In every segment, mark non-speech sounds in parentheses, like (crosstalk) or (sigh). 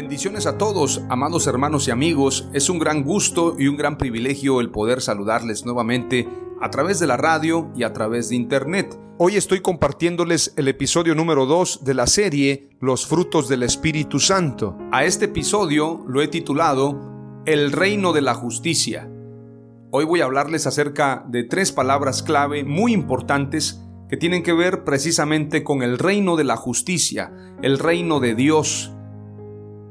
Bendiciones a todos, amados hermanos y amigos. Es un gran gusto y un gran privilegio el poder saludarles nuevamente a través de la radio y a través de internet. Hoy estoy compartiéndoles el episodio número 2 de la serie Los frutos del Espíritu Santo. A este episodio lo he titulado El reino de la justicia. Hoy voy a hablarles acerca de tres palabras clave muy importantes que tienen que ver precisamente con el reino de la justicia, el reino de Dios,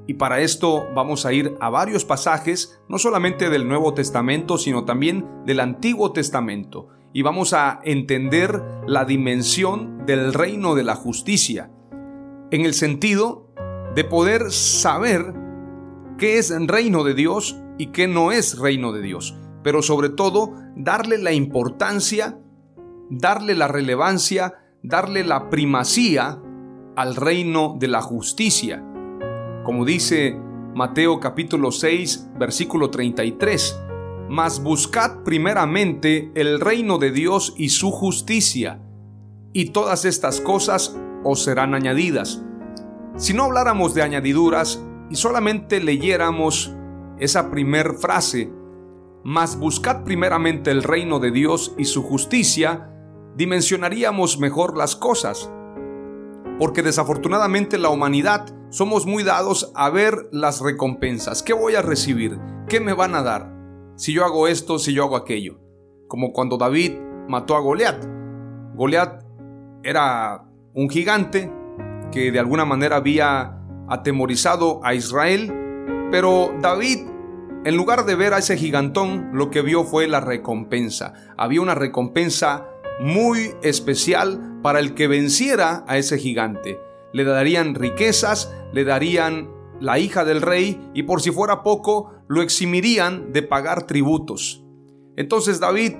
y para esto vamos a ir a varios pasajes, no solamente del Nuevo Testamento, sino también del Antiguo Testamento. Y vamos a entender la dimensión del reino de la justicia, en el sentido de poder saber qué es reino de Dios y qué no es reino de Dios, pero sobre todo darle la importancia, darle la relevancia, darle la primacía al reino de la justicia como dice Mateo capítulo 6, versículo 33. Mas buscad primeramente el reino de Dios y su justicia, y todas estas cosas os serán añadidas. Si no habláramos de añadiduras y solamente leyéramos esa primer frase, mas buscad primeramente el reino de Dios y su justicia, dimensionaríamos mejor las cosas. Porque desafortunadamente la humanidad somos muy dados a ver las recompensas. ¿Qué voy a recibir? ¿Qué me van a dar? Si yo hago esto, si yo hago aquello. Como cuando David mató a Goliat. Goliat era un gigante que de alguna manera había atemorizado a Israel, pero David, en lugar de ver a ese gigantón, lo que vio fue la recompensa. Había una recompensa muy especial para el que venciera a ese gigante le darían riquezas, le darían la hija del rey y por si fuera poco, lo eximirían de pagar tributos. Entonces David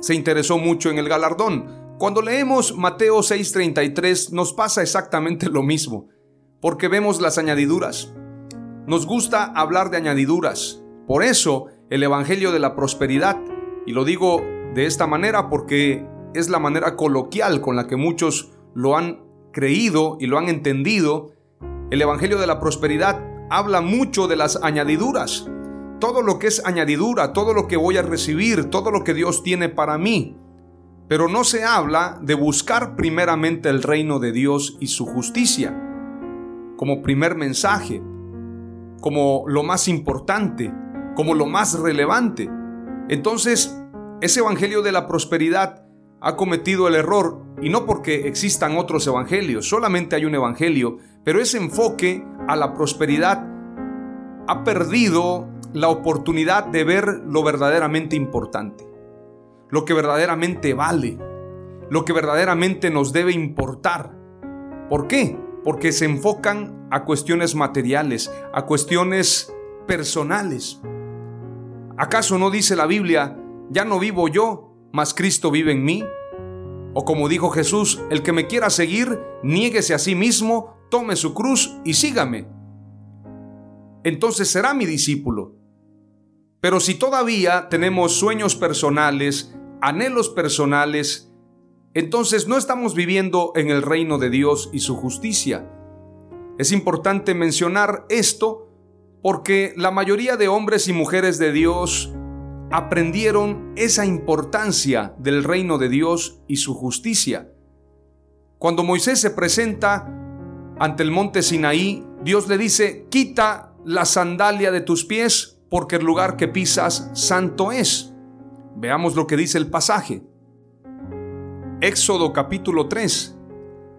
se interesó mucho en el galardón. Cuando leemos Mateo 6:33 nos pasa exactamente lo mismo, porque vemos las añadiduras. Nos gusta hablar de añadiduras. Por eso el Evangelio de la Prosperidad, y lo digo de esta manera porque es la manera coloquial con la que muchos lo han creído y lo han entendido, el Evangelio de la Prosperidad habla mucho de las añadiduras. Todo lo que es añadidura, todo lo que voy a recibir, todo lo que Dios tiene para mí. Pero no se habla de buscar primeramente el reino de Dios y su justicia como primer mensaje, como lo más importante, como lo más relevante. Entonces, ese Evangelio de la Prosperidad ha cometido el error y no porque existan otros evangelios, solamente hay un evangelio, pero ese enfoque a la prosperidad ha perdido la oportunidad de ver lo verdaderamente importante, lo que verdaderamente vale, lo que verdaderamente nos debe importar. ¿Por qué? Porque se enfocan a cuestiones materiales, a cuestiones personales. ¿Acaso no dice la Biblia, ya no vivo yo, mas Cristo vive en mí? O como dijo Jesús, el que me quiera seguir, niéguese a sí mismo, tome su cruz y sígame. Entonces será mi discípulo. Pero si todavía tenemos sueños personales, anhelos personales, entonces no estamos viviendo en el reino de Dios y su justicia. Es importante mencionar esto porque la mayoría de hombres y mujeres de Dios aprendieron esa importancia del reino de Dios y su justicia. Cuando Moisés se presenta ante el monte Sinaí, Dios le dice, quita la sandalia de tus pies, porque el lugar que pisas santo es. Veamos lo que dice el pasaje. Éxodo capítulo 3.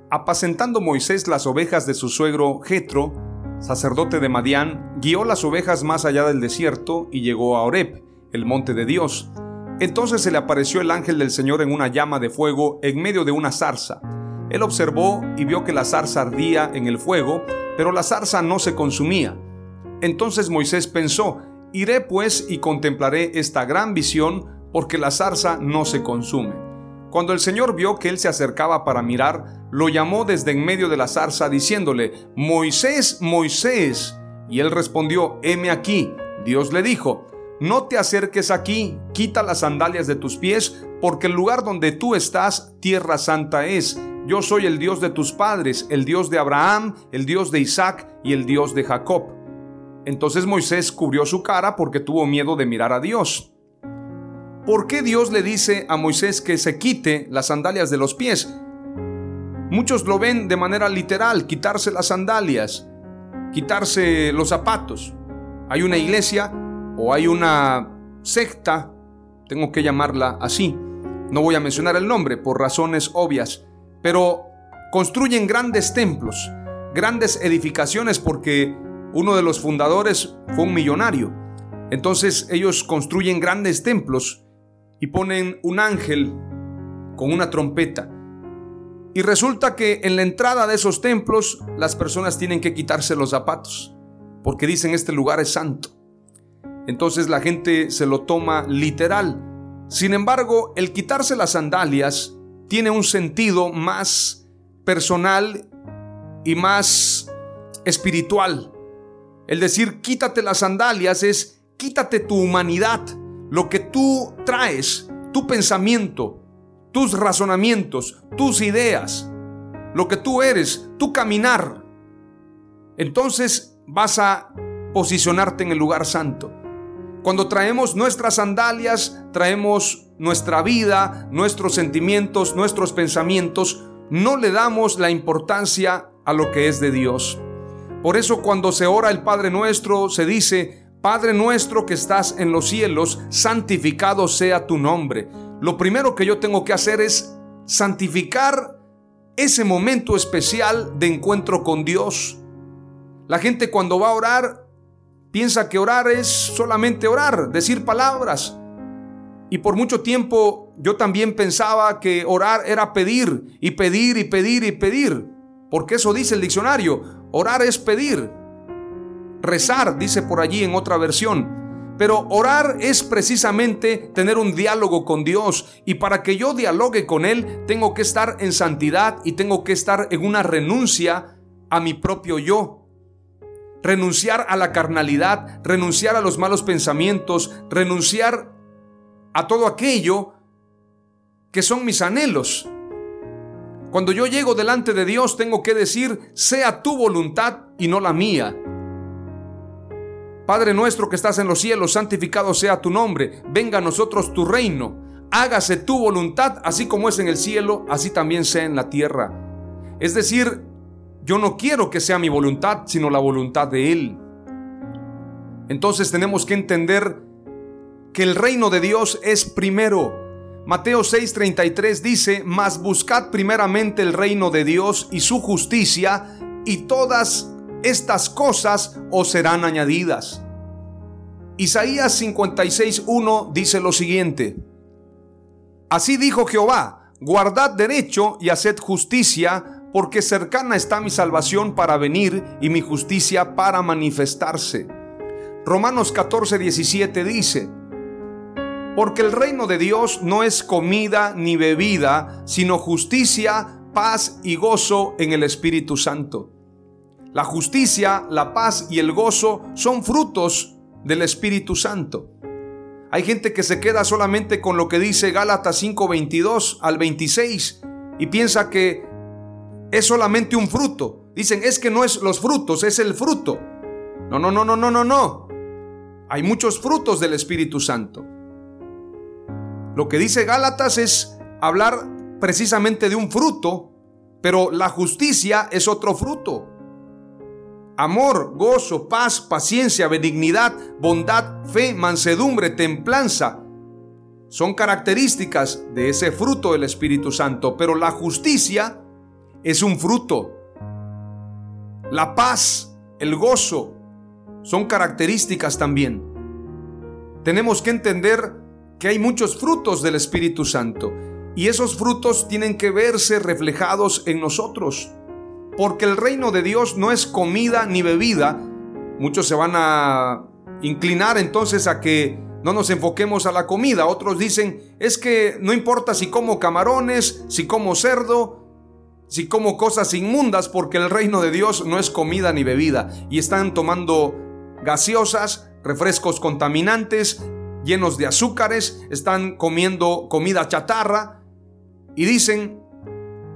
Apacentando Moisés las ovejas de su suegro Jetro, sacerdote de Madián, guió las ovejas más allá del desierto y llegó a Oreb, el monte de Dios. Entonces se le apareció el ángel del Señor en una llama de fuego en medio de una zarza. Él observó y vio que la zarza ardía en el fuego, pero la zarza no se consumía. Entonces Moisés pensó, iré pues y contemplaré esta gran visión, porque la zarza no se consume. Cuando el Señor vio que él se acercaba para mirar, lo llamó desde en medio de la zarza, diciéndole, Moisés, Moisés. Y él respondió, heme aquí. Dios le dijo, no te acerques aquí, quita las sandalias de tus pies, porque el lugar donde tú estás, tierra santa es. Yo soy el Dios de tus padres, el Dios de Abraham, el Dios de Isaac y el Dios de Jacob. Entonces Moisés cubrió su cara porque tuvo miedo de mirar a Dios. ¿Por qué Dios le dice a Moisés que se quite las sandalias de los pies? Muchos lo ven de manera literal, quitarse las sandalias, quitarse los zapatos. Hay una iglesia o hay una secta, tengo que llamarla así, no voy a mencionar el nombre por razones obvias, pero construyen grandes templos, grandes edificaciones porque uno de los fundadores fue un millonario. Entonces ellos construyen grandes templos y ponen un ángel con una trompeta. Y resulta que en la entrada de esos templos las personas tienen que quitarse los zapatos, porque dicen este lugar es santo. Entonces la gente se lo toma literal. Sin embargo, el quitarse las sandalias tiene un sentido más personal y más espiritual. El decir quítate las sandalias es quítate tu humanidad, lo que tú traes, tu pensamiento, tus razonamientos, tus ideas, lo que tú eres, tu caminar. Entonces vas a posicionarte en el lugar santo. Cuando traemos nuestras sandalias, traemos nuestra vida, nuestros sentimientos, nuestros pensamientos, no le damos la importancia a lo que es de Dios. Por eso cuando se ora el Padre nuestro, se dice, Padre nuestro que estás en los cielos, santificado sea tu nombre. Lo primero que yo tengo que hacer es santificar ese momento especial de encuentro con Dios. La gente cuando va a orar piensa que orar es solamente orar, decir palabras. Y por mucho tiempo yo también pensaba que orar era pedir y pedir y pedir y pedir. Porque eso dice el diccionario. Orar es pedir. Rezar, dice por allí en otra versión. Pero orar es precisamente tener un diálogo con Dios. Y para que yo dialogue con Él, tengo que estar en santidad y tengo que estar en una renuncia a mi propio yo renunciar a la carnalidad, renunciar a los malos pensamientos, renunciar a todo aquello que son mis anhelos. Cuando yo llego delante de Dios tengo que decir, sea tu voluntad y no la mía. Padre nuestro que estás en los cielos, santificado sea tu nombre, venga a nosotros tu reino, hágase tu voluntad, así como es en el cielo, así también sea en la tierra. Es decir, yo no quiero que sea mi voluntad, sino la voluntad de Él. Entonces tenemos que entender que el reino de Dios es primero. Mateo 6:33 dice, mas buscad primeramente el reino de Dios y su justicia, y todas estas cosas os serán añadidas. Isaías 56:1 dice lo siguiente, Así dijo Jehová, guardad derecho y haced justicia, porque cercana está mi salvación para venir y mi justicia para manifestarse. Romanos 14, 17 dice, porque el reino de Dios no es comida ni bebida, sino justicia, paz y gozo en el Espíritu Santo. La justicia, la paz y el gozo son frutos del Espíritu Santo. Hay gente que se queda solamente con lo que dice Gálatas 5:22 al 26 y piensa que es solamente un fruto. Dicen, es que no es los frutos, es el fruto. No, no, no, no, no, no, no. Hay muchos frutos del Espíritu Santo. Lo que dice Gálatas es hablar precisamente de un fruto, pero la justicia es otro fruto. Amor, gozo, paz, paciencia, benignidad, bondad, fe, mansedumbre, templanza. Son características de ese fruto del Espíritu Santo, pero la justicia es un fruto. La paz, el gozo, son características también. Tenemos que entender que hay muchos frutos del Espíritu Santo y esos frutos tienen que verse reflejados en nosotros. Porque el reino de Dios no es comida ni bebida. Muchos se van a inclinar entonces a que no nos enfoquemos a la comida. Otros dicen, es que no importa si como camarones, si como cerdo, si como cosas inmundas, porque el reino de Dios no es comida ni bebida. Y están tomando gaseosas, refrescos contaminantes, llenos de azúcares, están comiendo comida chatarra y dicen,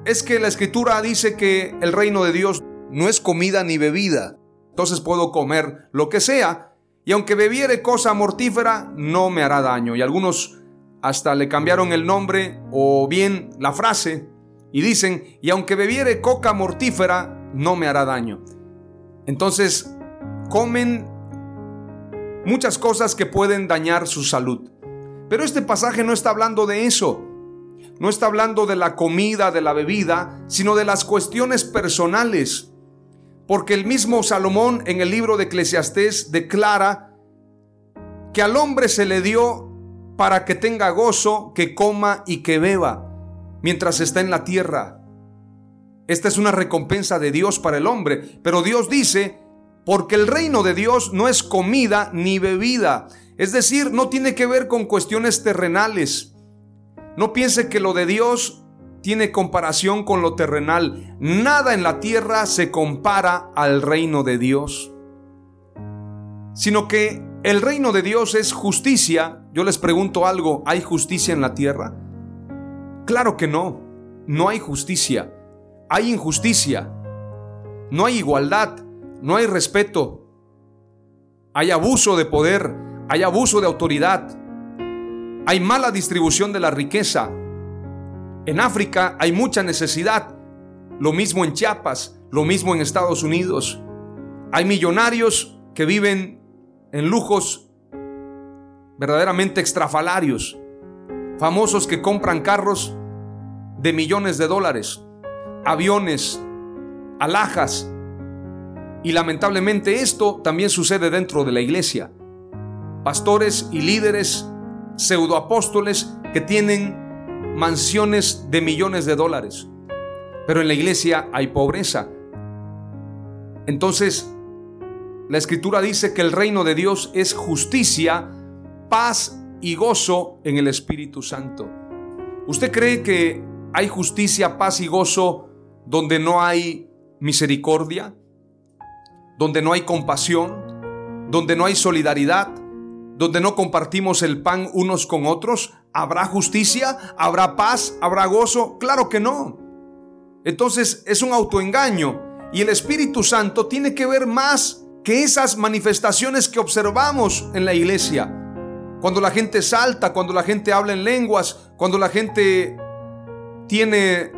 es que la escritura dice que el reino de Dios no es comida ni bebida, entonces puedo comer lo que sea, y aunque bebiere cosa mortífera, no me hará daño. Y algunos hasta le cambiaron el nombre o bien la frase y dicen, y aunque bebiere coca mortífera, no me hará daño. Entonces, comen muchas cosas que pueden dañar su salud. Pero este pasaje no está hablando de eso no está hablando de la comida, de la bebida, sino de las cuestiones personales. Porque el mismo Salomón en el libro de Eclesiastés declara que al hombre se le dio para que tenga gozo, que coma y que beba mientras está en la tierra. Esta es una recompensa de Dios para el hombre, pero Dios dice, porque el reino de Dios no es comida ni bebida, es decir, no tiene que ver con cuestiones terrenales. No piense que lo de Dios tiene comparación con lo terrenal. Nada en la tierra se compara al reino de Dios. Sino que el reino de Dios es justicia. Yo les pregunto algo, ¿hay justicia en la tierra? Claro que no. No hay justicia. Hay injusticia. No hay igualdad. No hay respeto. Hay abuso de poder. Hay abuso de autoridad. Hay mala distribución de la riqueza. En África hay mucha necesidad. Lo mismo en Chiapas, lo mismo en Estados Unidos. Hay millonarios que viven en lujos verdaderamente extrafalarios. Famosos que compran carros de millones de dólares, aviones, alhajas. Y lamentablemente esto también sucede dentro de la iglesia. Pastores y líderes pseudoapóstoles que tienen mansiones de millones de dólares. Pero en la iglesia hay pobreza. Entonces, la escritura dice que el reino de Dios es justicia, paz y gozo en el Espíritu Santo. ¿Usted cree que hay justicia, paz y gozo donde no hay misericordia? ¿Donde no hay compasión? ¿Donde no hay solidaridad? donde no compartimos el pan unos con otros? ¿Habrá justicia? ¿Habrá paz? ¿Habrá gozo? Claro que no. Entonces es un autoengaño y el Espíritu Santo tiene que ver más que esas manifestaciones que observamos en la iglesia. Cuando la gente salta, cuando la gente habla en lenguas, cuando la gente tiene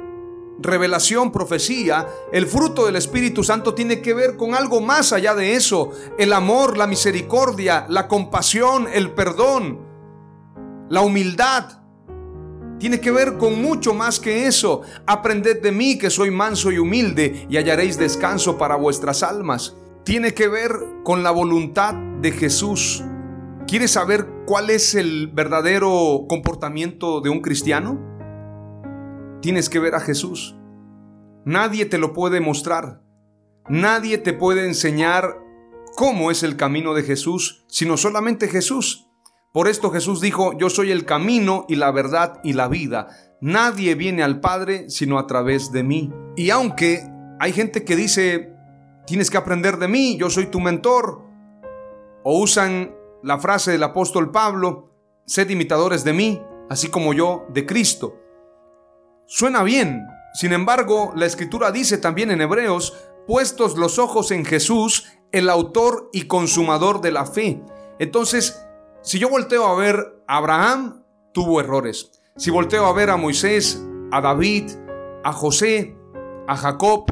revelación, profecía, el fruto del Espíritu Santo tiene que ver con algo más allá de eso. El amor, la misericordia, la compasión, el perdón, la humildad. Tiene que ver con mucho más que eso. Aprended de mí que soy manso y humilde y hallaréis descanso para vuestras almas. Tiene que ver con la voluntad de Jesús. ¿Quieres saber cuál es el verdadero comportamiento de un cristiano? tienes que ver a Jesús. Nadie te lo puede mostrar. Nadie te puede enseñar cómo es el camino de Jesús, sino solamente Jesús. Por esto Jesús dijo, yo soy el camino y la verdad y la vida. Nadie viene al Padre sino a través de mí. Y aunque hay gente que dice, tienes que aprender de mí, yo soy tu mentor, o usan la frase del apóstol Pablo, sed imitadores de mí, así como yo de Cristo. Suena bien. Sin embargo, la escritura dice también en Hebreos, puestos los ojos en Jesús, el autor y consumador de la fe. Entonces, si yo volteo a ver a Abraham, tuvo errores. Si volteo a ver a Moisés, a David, a José, a Jacob,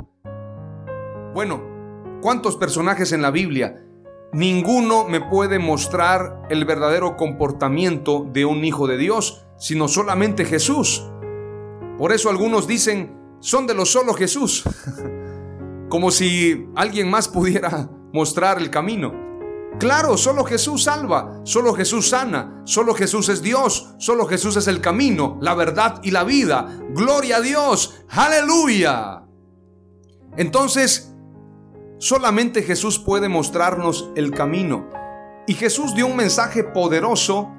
bueno, ¿cuántos personajes en la Biblia? Ninguno me puede mostrar el verdadero comportamiento de un hijo de Dios, sino solamente Jesús. Por eso algunos dicen, son de los solo Jesús, (laughs) como si alguien más pudiera (laughs) mostrar el camino. Claro, solo Jesús salva, solo Jesús sana, solo Jesús es Dios, solo Jesús es el camino, la verdad y la vida. Gloria a Dios, aleluya. Entonces, Solamente Jesús puede mostrarnos el camino. Y Jesús dio un mensaje poderoso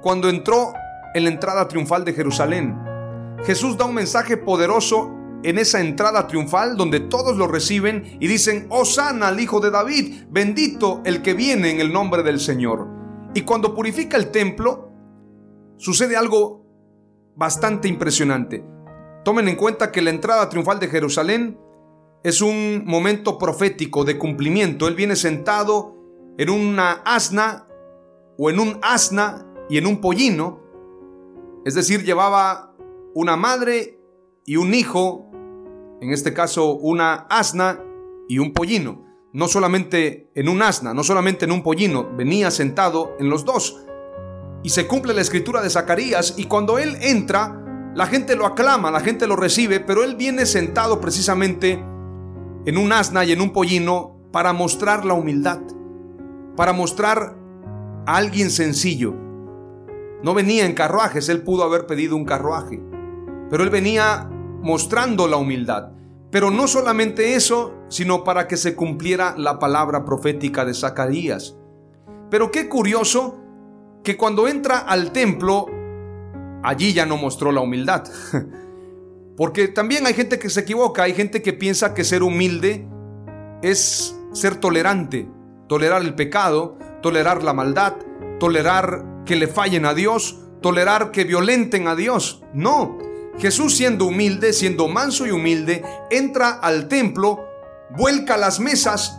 cuando entró en la entrada triunfal de Jerusalén. Jesús da un mensaje poderoso en esa entrada triunfal donde todos lo reciben y dicen, sana al Hijo de David, bendito el que viene en el nombre del Señor. Y cuando purifica el templo, sucede algo bastante impresionante. Tomen en cuenta que la entrada triunfal de Jerusalén es un momento profético de cumplimiento. Él viene sentado en una asna o en un asna y en un pollino. Es decir, llevaba una madre y un hijo, en este caso una asna y un pollino. No solamente en un asna, no solamente en un pollino, venía sentado en los dos. Y se cumple la escritura de Zacarías y cuando él entra, la gente lo aclama, la gente lo recibe, pero él viene sentado precisamente en un asna y en un pollino para mostrar la humildad, para mostrar a alguien sencillo. No venía en carruajes, él pudo haber pedido un carruaje, pero él venía mostrando la humildad. Pero no solamente eso, sino para que se cumpliera la palabra profética de Zacarías. Pero qué curioso que cuando entra al templo, allí ya no mostró la humildad. (laughs) Porque también hay gente que se equivoca, hay gente que piensa que ser humilde es ser tolerante, tolerar el pecado, tolerar la maldad, tolerar que le fallen a Dios, tolerar que violenten a Dios. No, Jesús siendo humilde, siendo manso y humilde, entra al templo, vuelca las mesas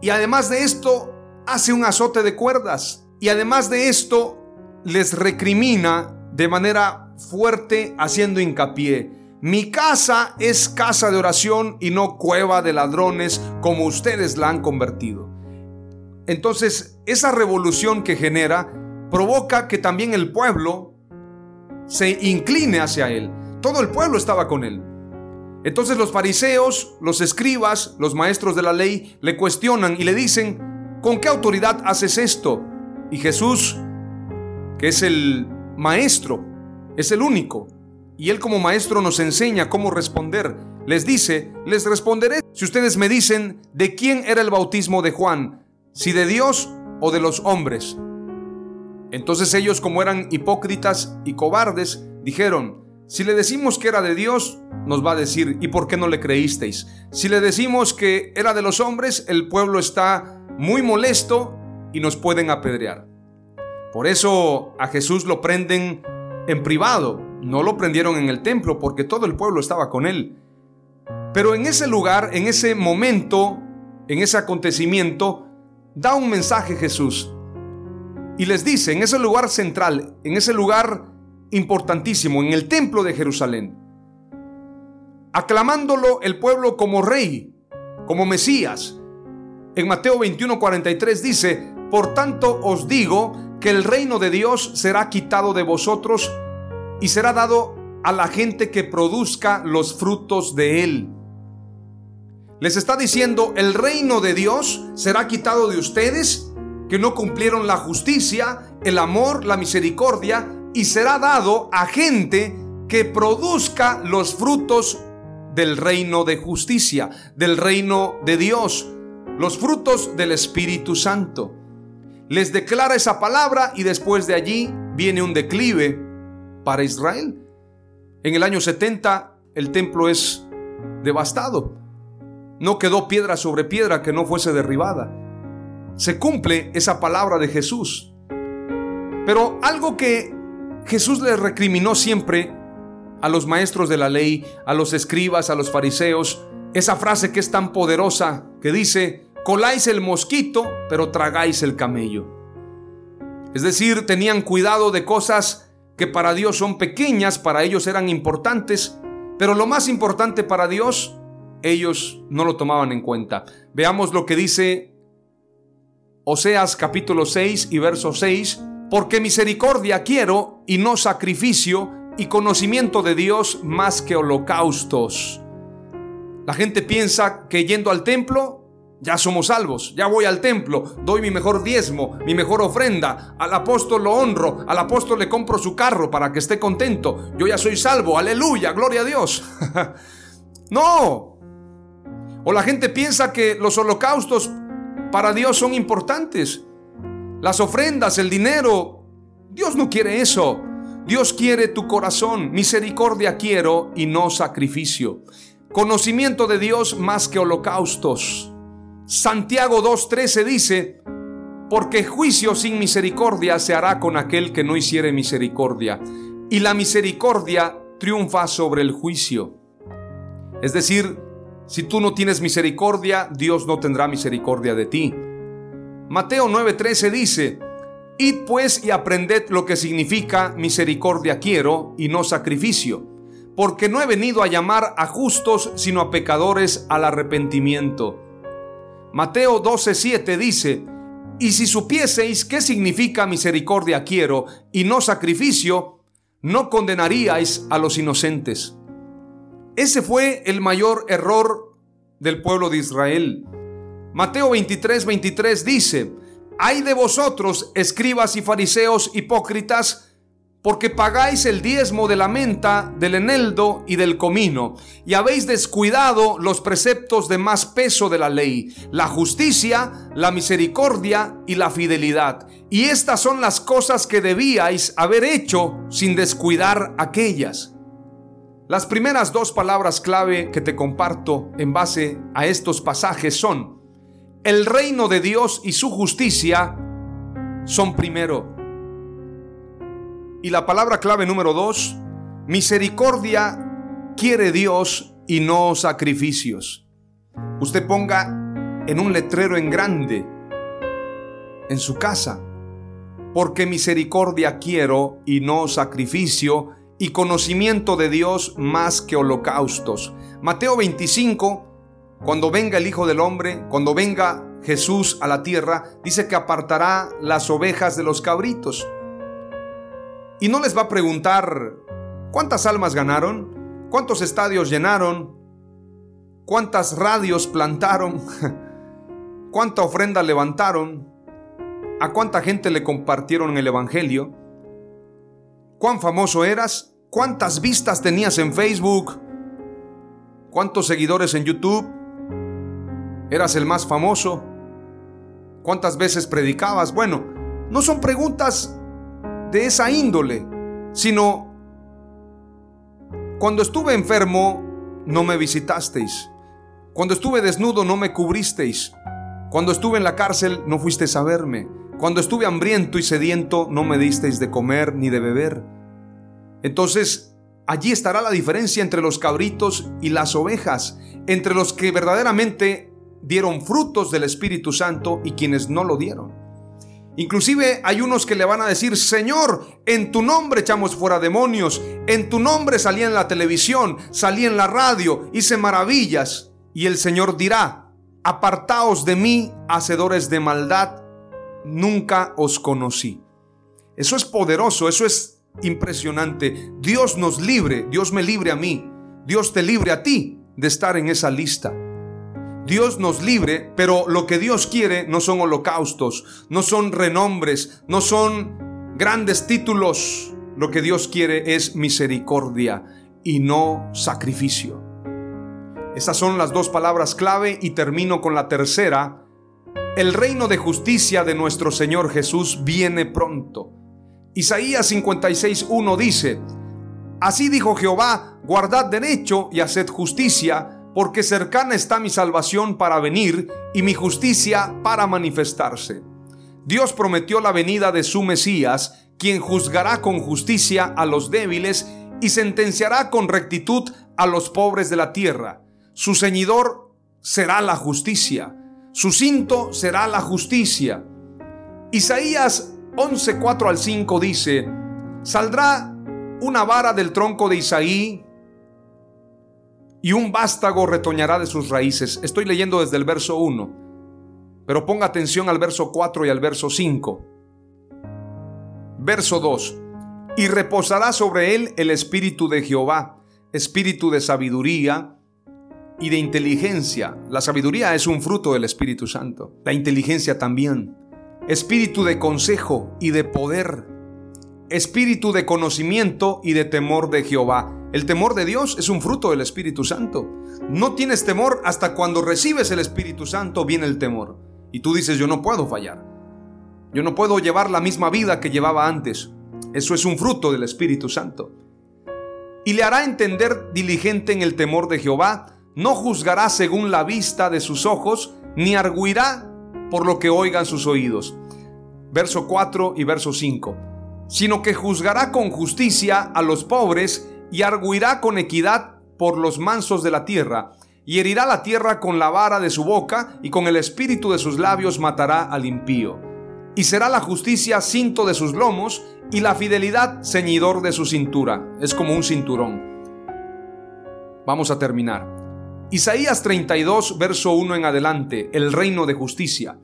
y además de esto hace un azote de cuerdas. Y además de esto les recrimina de manera fuerte haciendo hincapié. Mi casa es casa de oración y no cueva de ladrones como ustedes la han convertido. Entonces, esa revolución que genera provoca que también el pueblo se incline hacia él. Todo el pueblo estaba con él. Entonces los fariseos, los escribas, los maestros de la ley le cuestionan y le dicen, ¿con qué autoridad haces esto? Y Jesús, que es el maestro, es el único, y Él como maestro nos enseña cómo responder. Les dice, les responderé si ustedes me dicen de quién era el bautismo de Juan, si de Dios o de los hombres. Entonces ellos como eran hipócritas y cobardes, dijeron, si le decimos que era de Dios, nos va a decir, ¿y por qué no le creísteis? Si le decimos que era de los hombres, el pueblo está muy molesto y nos pueden apedrear. Por eso a Jesús lo prenden en privado, no lo prendieron en el templo porque todo el pueblo estaba con él. Pero en ese lugar, en ese momento, en ese acontecimiento, da un mensaje Jesús. Y les dice, en ese lugar central, en ese lugar importantísimo, en el templo de Jerusalén, aclamándolo el pueblo como rey, como Mesías. En Mateo 21:43 dice, por tanto os digo que el reino de Dios será quitado de vosotros y será dado a la gente que produzca los frutos de él. Les está diciendo, el reino de Dios será quitado de ustedes que no cumplieron la justicia, el amor, la misericordia, y será dado a gente que produzca los frutos del reino de justicia, del reino de Dios, los frutos del Espíritu Santo. Les declara esa palabra y después de allí viene un declive para Israel. En el año 70 el templo es devastado. No quedó piedra sobre piedra que no fuese derribada. Se cumple esa palabra de Jesús. Pero algo que Jesús le recriminó siempre a los maestros de la ley, a los escribas, a los fariseos, esa frase que es tan poderosa que dice, coláis el mosquito, pero tragáis el camello. Es decir, tenían cuidado de cosas que para Dios son pequeñas, para ellos eran importantes, pero lo más importante para Dios, ellos no lo tomaban en cuenta. Veamos lo que dice Oseas capítulo 6 y verso 6, porque misericordia quiero y no sacrificio y conocimiento de Dios más que holocaustos. La gente piensa que yendo al templo ya somos salvos, ya voy al templo, doy mi mejor diezmo, mi mejor ofrenda, al apóstol lo honro, al apóstol le compro su carro para que esté contento, yo ya soy salvo, aleluya, gloria a Dios. (laughs) no. O la gente piensa que los holocaustos para Dios son importantes. Las ofrendas, el dinero, Dios no quiere eso. Dios quiere tu corazón, misericordia quiero y no sacrificio. Conocimiento de Dios más que holocaustos. Santiago 2.13 dice, porque juicio sin misericordia se hará con aquel que no hiciere misericordia, y la misericordia triunfa sobre el juicio. Es decir, si tú no tienes misericordia, Dios no tendrá misericordia de ti. Mateo 9:13 dice, Id pues y aprended lo que significa misericordia quiero y no sacrificio, porque no he venido a llamar a justos, sino a pecadores al arrepentimiento. Mateo 12:7 dice, y si supieseis qué significa misericordia quiero y no sacrificio, no condenaríais a los inocentes. Ese fue el mayor error del pueblo de Israel. Mateo 23, 23 dice, hay de vosotros, escribas y fariseos hipócritas, porque pagáis el diezmo de la menta, del eneldo y del comino, y habéis descuidado los preceptos de más peso de la ley, la justicia, la misericordia y la fidelidad. Y estas son las cosas que debíais haber hecho sin descuidar aquellas. Las primeras dos palabras clave que te comparto en base a estos pasajes son, el reino de Dios y su justicia son primero. Y la palabra clave número dos, misericordia quiere Dios y no sacrificios. Usted ponga en un letrero en grande en su casa, porque misericordia quiero y no sacrificio y conocimiento de Dios más que holocaustos. Mateo 25, cuando venga el Hijo del Hombre, cuando venga Jesús a la tierra, dice que apartará las ovejas de los cabritos. Y no les va a preguntar cuántas almas ganaron, cuántos estadios llenaron, cuántas radios plantaron, (laughs) cuánta ofrenda levantaron, a cuánta gente le compartieron el Evangelio, cuán famoso eras, cuántas vistas tenías en Facebook, cuántos seguidores en YouTube, eras el más famoso, cuántas veces predicabas. Bueno, no son preguntas de esa índole, sino cuando estuve enfermo no me visitasteis, cuando estuve desnudo no me cubristeis, cuando estuve en la cárcel no fuisteis a verme, cuando estuve hambriento y sediento no me disteis de comer ni de beber. Entonces, allí estará la diferencia entre los cabritos y las ovejas, entre los que verdaderamente dieron frutos del Espíritu Santo y quienes no lo dieron. Inclusive hay unos que le van a decir, Señor, en tu nombre echamos fuera demonios, en tu nombre salí en la televisión, salí en la radio, hice maravillas. Y el Señor dirá, apartaos de mí, hacedores de maldad, nunca os conocí. Eso es poderoso, eso es impresionante. Dios nos libre, Dios me libre a mí, Dios te libre a ti de estar en esa lista. Dios nos libre, pero lo que Dios quiere no son holocaustos, no son renombres, no son grandes títulos. Lo que Dios quiere es misericordia y no sacrificio. Esas son las dos palabras clave y termino con la tercera. El reino de justicia de nuestro Señor Jesús viene pronto. Isaías 56.1 dice, Así dijo Jehová, guardad derecho y haced justicia, porque cercana está mi salvación para venir y mi justicia para manifestarse. Dios prometió la venida de su Mesías, quien juzgará con justicia a los débiles y sentenciará con rectitud a los pobres de la tierra. Su ceñidor será la justicia. Su cinto será la justicia. Isaías 11, 4 al 5 dice, saldrá una vara del tronco de Isaí y un vástago retoñará de sus raíces. Estoy leyendo desde el verso 1, pero ponga atención al verso 4 y al verso 5. Verso 2. Y reposará sobre él el espíritu de Jehová, espíritu de sabiduría y de inteligencia. La sabiduría es un fruto del Espíritu Santo, la inteligencia también. Espíritu de consejo y de poder, espíritu de conocimiento y de temor de Jehová. El temor de Dios es un fruto del Espíritu Santo. No tienes temor hasta cuando recibes el Espíritu Santo viene el temor. Y tú dices, yo no puedo fallar. Yo no puedo llevar la misma vida que llevaba antes. Eso es un fruto del Espíritu Santo. Y le hará entender diligente en el temor de Jehová. No juzgará según la vista de sus ojos, ni arguirá por lo que oigan sus oídos. Verso 4 y verso 5. Sino que juzgará con justicia a los pobres y arguirá con equidad por los mansos de la tierra, y herirá la tierra con la vara de su boca, y con el espíritu de sus labios matará al impío. Y será la justicia cinto de sus lomos, y la fidelidad ceñidor de su cintura. Es como un cinturón. Vamos a terminar. Isaías 32, verso 1 en adelante, el reino de justicia.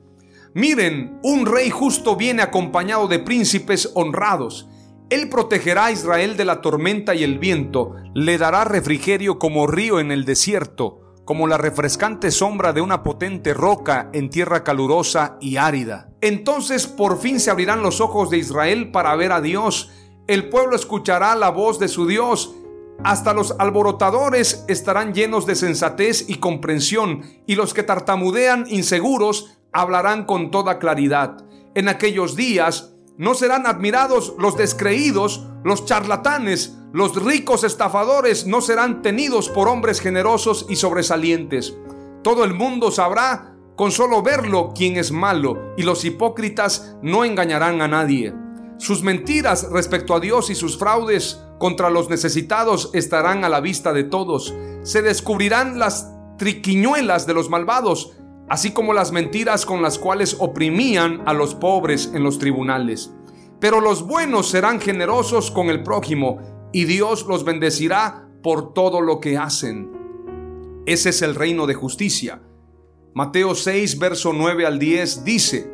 Miren, un rey justo viene acompañado de príncipes honrados él protegerá a Israel de la tormenta y el viento, le dará refrigerio como río en el desierto, como la refrescante sombra de una potente roca en tierra calurosa y árida. Entonces por fin se abrirán los ojos de Israel para ver a Dios. El pueblo escuchará la voz de su Dios. Hasta los alborotadores estarán llenos de sensatez y comprensión, y los que tartamudean inseguros hablarán con toda claridad. En aquellos días no serán admirados los descreídos, los charlatanes, los ricos estafadores no serán tenidos por hombres generosos y sobresalientes. Todo el mundo sabrá con solo verlo quién es malo y los hipócritas no engañarán a nadie. Sus mentiras respecto a Dios y sus fraudes contra los necesitados estarán a la vista de todos. Se descubrirán las triquiñuelas de los malvados así como las mentiras con las cuales oprimían a los pobres en los tribunales. Pero los buenos serán generosos con el prójimo y Dios los bendecirá por todo lo que hacen. Ese es el reino de justicia. Mateo 6, verso 9 al 10 dice,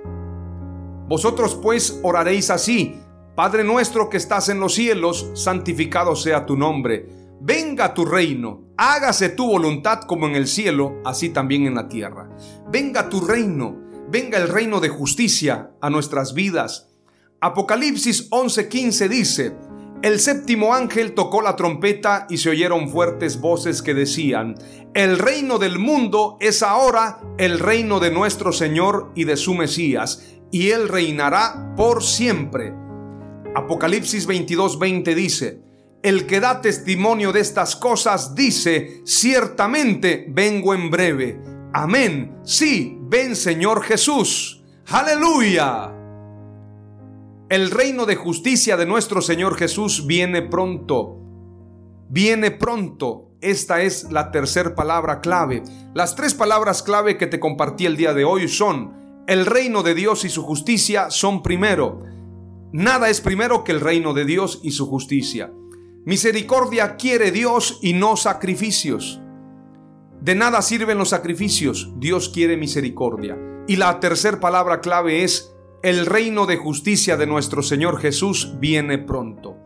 Vosotros pues oraréis así, Padre nuestro que estás en los cielos, santificado sea tu nombre, venga tu reino hágase tu voluntad como en el cielo, así también en la tierra. Venga tu reino, venga el reino de justicia a nuestras vidas. Apocalipsis 11:15 dice, el séptimo ángel tocó la trompeta y se oyeron fuertes voces que decían, el reino del mundo es ahora el reino de nuestro Señor y de su Mesías, y él reinará por siempre. Apocalipsis 22:20 dice, el que da testimonio de estas cosas dice, ciertamente vengo en breve. Amén. Sí, ven Señor Jesús. Aleluya. El reino de justicia de nuestro Señor Jesús viene pronto. Viene pronto. Esta es la tercera palabra clave. Las tres palabras clave que te compartí el día de hoy son, el reino de Dios y su justicia son primero. Nada es primero que el reino de Dios y su justicia. Misericordia quiere Dios y no sacrificios. De nada sirven los sacrificios, Dios quiere misericordia. Y la tercera palabra clave es, el reino de justicia de nuestro Señor Jesús viene pronto.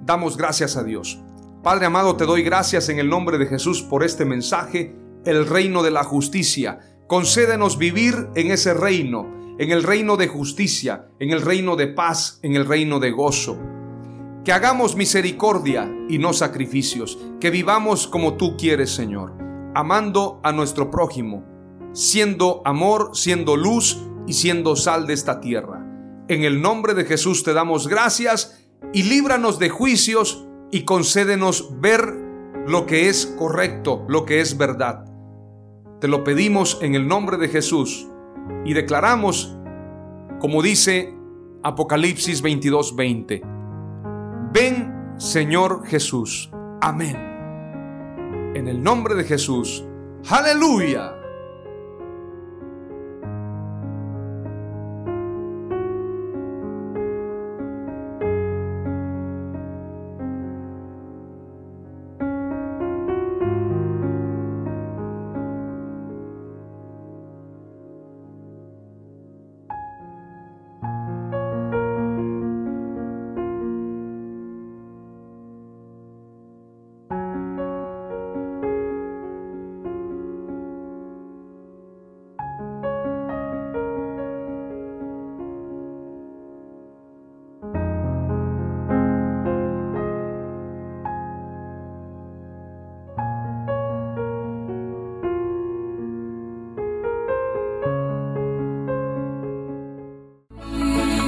Damos gracias a Dios. Padre amado, te doy gracias en el nombre de Jesús por este mensaje, el reino de la justicia. Concédenos vivir en ese reino, en el reino de justicia, en el reino de paz, en el reino de gozo que hagamos misericordia y no sacrificios, que vivamos como tú quieres, Señor, amando a nuestro prójimo, siendo amor, siendo luz y siendo sal de esta tierra. En el nombre de Jesús te damos gracias y líbranos de juicios y concédenos ver lo que es correcto, lo que es verdad. Te lo pedimos en el nombre de Jesús y declaramos, como dice Apocalipsis 22:20, Ven, Señor Jesús. Amén. En el nombre de Jesús. Aleluya.